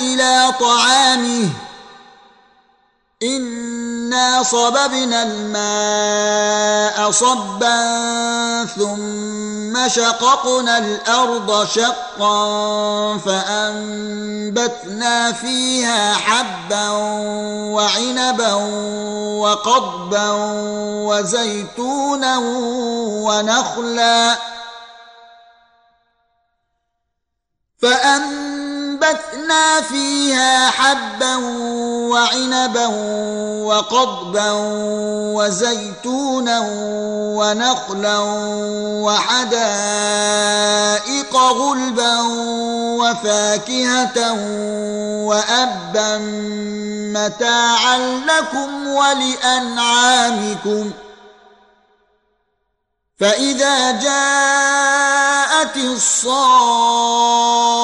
إلى طعامه. انا صببنا الماء صبا ثم شققنا الأرض شقا فانبتنا فيها حبا وعنبا وقضبا وزيتونا ونخلا فأنبتنا فأنبتنا فيها حبا وعنبا وقضبا وزيتونا ونخلا وحدائق غلبا وفاكهة وأبا متاعا لكم ولأنعامكم فإذا جاءت الصاخة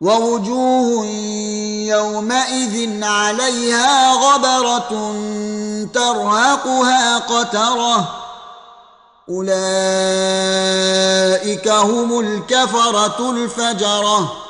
ووجوه يومئذ عليها غبرة ترهقها قترة. أولئك هم الكفرة الفجرة.